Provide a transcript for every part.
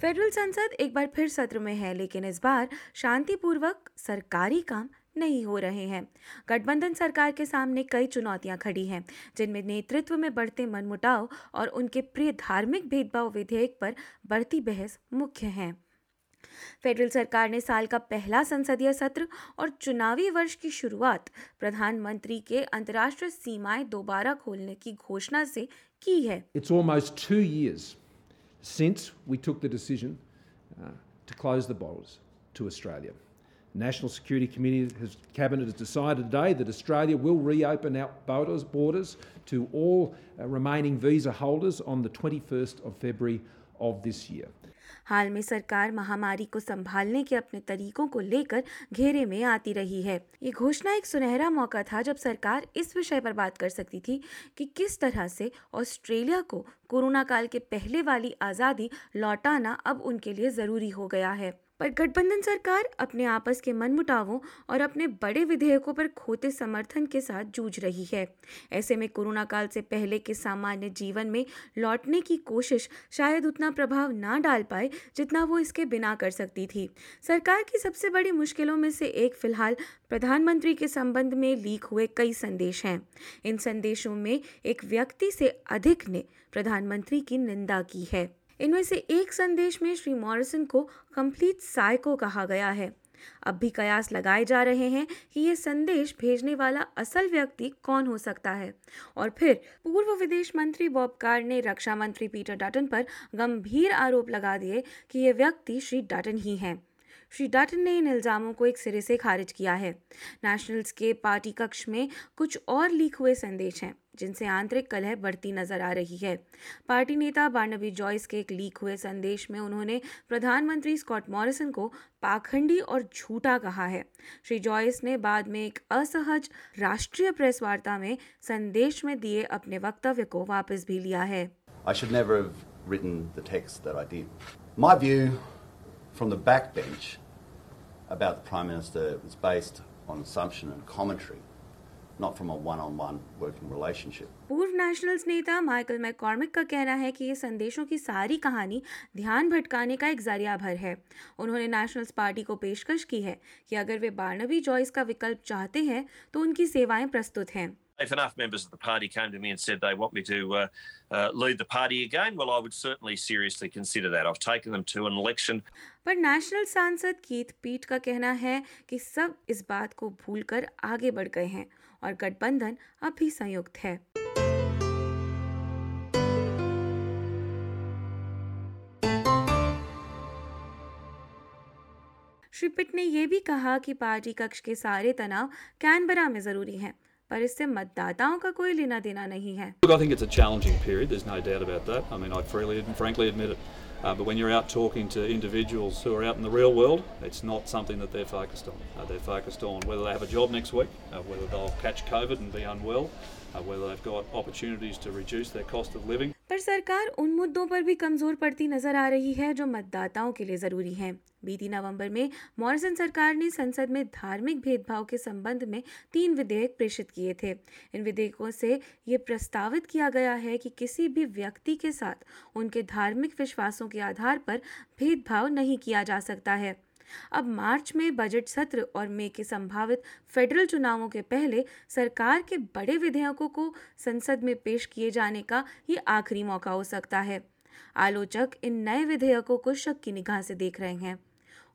Federal संसद एक बार फिर सत्र में है, लेकिन इस बार शांतिपूर्वक सरकारी काम नहीं हो रहे हैं। गठबंधन सरकार के सामने कई चुनौतियाँ खड़ी हैं, जिनमें नेतृत्व में बढ़ते मनमुटाव और उनके प्रिय धार्मिक भेदभाव विधेयक पर बढ़ती बहस मुख्य हैं। फेडरल सरकार ने साल का पहला संसदीय सत्र और चुनावी वर्ष की शुरुआत प्रधानमंत्री के अंतर्राष्ट्रीय सीमाएँ दोबारा खोलने की घोषणा से की है। Since we took the decision uh, to close the borders to Australia. The National Security Committee has, Cabinet has decided today that Australia will reopen our borders, borders to all uh, remaining visa holders on the 21st of February of this year. हाल में सरकार महामारी को संभालने के अपने तरीकों को लेकर घेरे में आती रही है ये घोषणा एक सुनहरा मौका था जब सरकार इस विषय पर बात कर सकती थी कि किस तरह से ऑस्ट्रेलिया को कोरोना काल के पहले वाली आज़ादी लौटाना अब उनके लिए ज़रूरी हो गया है पर गठबंधन सरकार अपने आपस के मनमुटावों और अपने बड़े विधेयकों पर खोते समर्थन के साथ जूझ रही है। ऐसे में कोरोना काल से पहले के सामान्य जीवन में लौटने की कोशिश शायद उतना प्रभाव ना डाल पाए जितना वो इसके बिना कर सकती थी। सरकार की सबसे बड़ी मुश्किलों में से एक फ़िलहाल प्रधानमंत्री के संबंध में लीक हुए कई संदेश हैं। इन संदेशों में एक व्यक्ति से अधिक ने प्रधानमंत्री की निंदा की है। इनमें से एक संदेश में श्री मॉरिसन को कंप्लीट साइको कहा गया है। अब भी कयास लगाए जा रहे हैं कि ये संदेश भेजने वाला असल व्यक्ति कौन हो सकता है। और फिर पूर्व विदेश मंत्री बॉब कार ने रक्षा मंत्री पीटर डाटन पर गंभीर आरोप लगा दिए कि ये व्यक्ति श्री डाटन ही हैं। श्री डाटन ने इन इल्ज़ामों को एक सिरे से खारिज किया है। नेशनल्स के पार्टी कक्ष में कुछ और लीक हुए संदेश हैं, जिनसे आंतरिक कलह बढ़ती नज़र आ रही है। पार्टी नेता बार्नबी जॉयस के एक लीक हुए संदेश में उन्होंने प्रधानमंत्री स्कॉट मॉरिसन को पाखंडी और झूठा कहा है। श्री जॉयस ने बाद में एक असहज राष्ट्रीय प्रेस वार्ता में संदेश में दिए अपने वक्तव्य को वापस भी लिया है। I should never have written the text that I did. My view from the backbench about the Prime Minister was based on assumption and commentary. not from a one-on-one working relationship. पूर्व Nationals नेता Michael McCormack का कहना है कि ये संदेशों की सारी कहानी ध्यान भटकाने का एक ज़रिया भर है उन्होंने नेशनल्स पार्टी को पेशकश की है कि अगर वे बारनबी जॉइस का विकल्प चाहते हैं तो उनकी सेवाएँ प्रस्तुत हैं enough members of the party came to me and said they want me to uh, uh, lead the party again, well, I would certainly seriously consider that. I've taken them to an election. पर National सांसद Keith Pitt का कहना है कि सब इस बात को भूलकर आगे बढ़ गए हैं और गठबंधन अब भी संयुक्त है श्री पिट ने यह भी कहा कि पार्टी कक्ष के सारे तनाव कैनबरा में ज़रूरी हैं पर इससे मतदाताओं का कोई लेना देना नहीं है Look, I think it's a challenging period. There's no doubt about that. I mean, I freely and frankly admit it. Uh, but when you're out talking to individuals who are out in the real world, it's not something that they're focused on. Uh, they're focused on whether they have a job next week, uh, whether they'll catch COVID and be unwell, uh, whether they've got opportunities to reduce their cost of living. पर सरकार उन मुद्दों पर भी कमज़ोर पड़ती नज़र आ रही है जो मतदाताओं के लिए ज़रूरी हैं। बीती नवंबर में मॉरिसन सरकार ने संसद में धार्मिक भेदभाव के संबंध में तीन विधेयक प्रेषित किए थे इन विधेयकों से ये प्रस्तावित किया गया है कि किसी भी व्यक्ति के साथ उनके धार्मिक विश्वासों के आधार पर भेदभाव नहीं किया जा सकता है अब मार्च में बजट सत्र और मई के संभावित फेडरल चुनावों के पहले सरकार के बड़े विधेयकों को संसद में पेश किए जाने का ये आखिरी मौका हो सकता है। आलोचक इन नए विधेयकों को शक की निगाह से देख रहे हैं।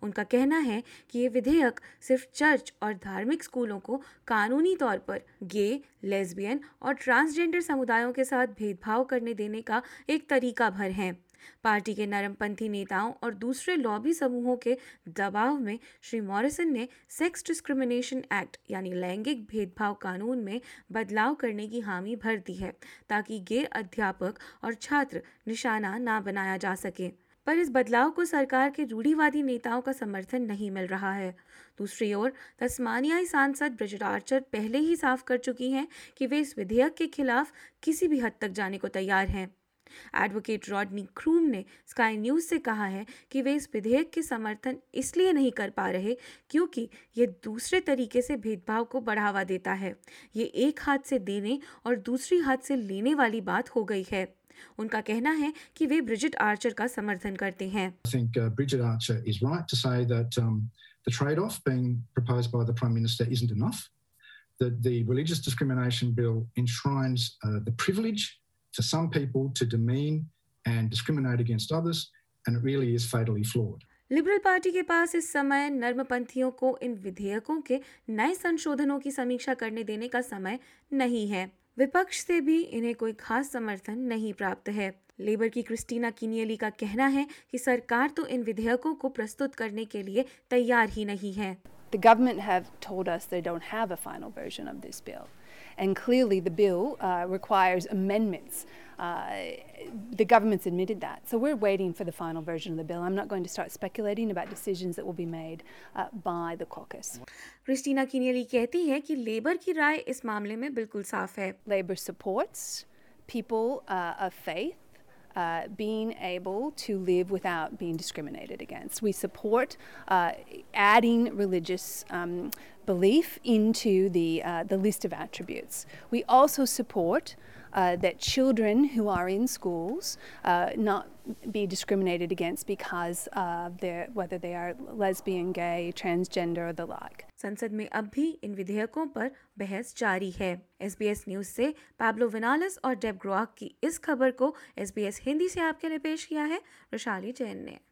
उनका कहना है कि ये विधेयक सिर्फ़ चर्च और धार्मिक स्कूलों को कानूनी तौर पर गे, लेस्बियन और ट्रांसजेंडर समुदायों के साथ भेदभाव करने देने का एक तरीका भर है। पार्टी के नरमपंथी नेताओं और दूसरे लॉबी समूहों के दबाव में श्री मॉरिसन ने सेक्स डिस्क्रिमिनेशन एक्ट, यानी लैंगिक भेदभाव कानून में बदलाव करने की हामी भर दी है, ताकि गे अध्यापक और छात्र निशाना ना बनाया जा सके। पर इस बदलाव को सरकार के रूढ़ीवादी नेताओं का समर्थन नहीं मिल रहा है। दूसरी ओर, तस्मानियाई सांसद ब्रिजट आर्चर पहले ही साफ़ कर चुकी हैं कि वे इस विधेयक के खिलाफ किसी भी हद तक जाने को तैयार हैं। एडवोकेट रॉडनी क्रूम ने स्काई न्यूज़ से कहा है कि वे इस विधेयक के समर्थन इसलिए नहीं कर पा रहे क्योंकि ये दूसरे तरीके से भेदभाव को बढ़ावा देता है ये एक हाथ से देने और दूसरी हाथ से लेने वाली बात हो गई है उनका कहना है कि वे ब्रिजिट आर्चर का समर्थन करते हैं uh, um, The trade off being proposed by the Prime Minister isn't enough. That the Religious Discrimination Bill enshrines uh, the privilege for some people to demean and discriminate against others, and it really is fatally flawed. Liberal Party के पास इस समय नर्मपंथियों को इन विधेयकों के नए संशोधनों की समीक्षा करने देने का समय नहीं है। विपक्ष से भी इन्हें कोई खास समर्थन नहीं प्राप्त है। लेबर की क्रिस्टीना किनियली का कहना है कि सरकार तो इन विधेयकों को प्रस्तुत करने के लिए तैयार ही नहीं है। The government have told us they don't have a final version of this bill. And clearly, the bill uh, requires amendments. Uh, the government's admitted that. So we're waiting for the final version of the bill. I'm not going to start speculating about decisions that will be made uh, by the caucus. Kristina Keneally कहती है कि labour की राय इस मामले में बिल्कुल साफ है Labor supports people uh, of faith. uh, being able to live without being discriminated against. We support uh, adding religious um, belief into the, uh, the list of attributes. We also support uh, that children who are in schools uh, not be discriminated against because of their, whether they are lesbian, gay, transgender, or the like. संसद में अब भी इन विधेयकों पर बहस जारी है SBS news से पाब्लो विनालस और डेब ग्रोआक की इस खबर को एसबीएस हिंदी से आपके लिए पेश किया है रोशाली जैन ने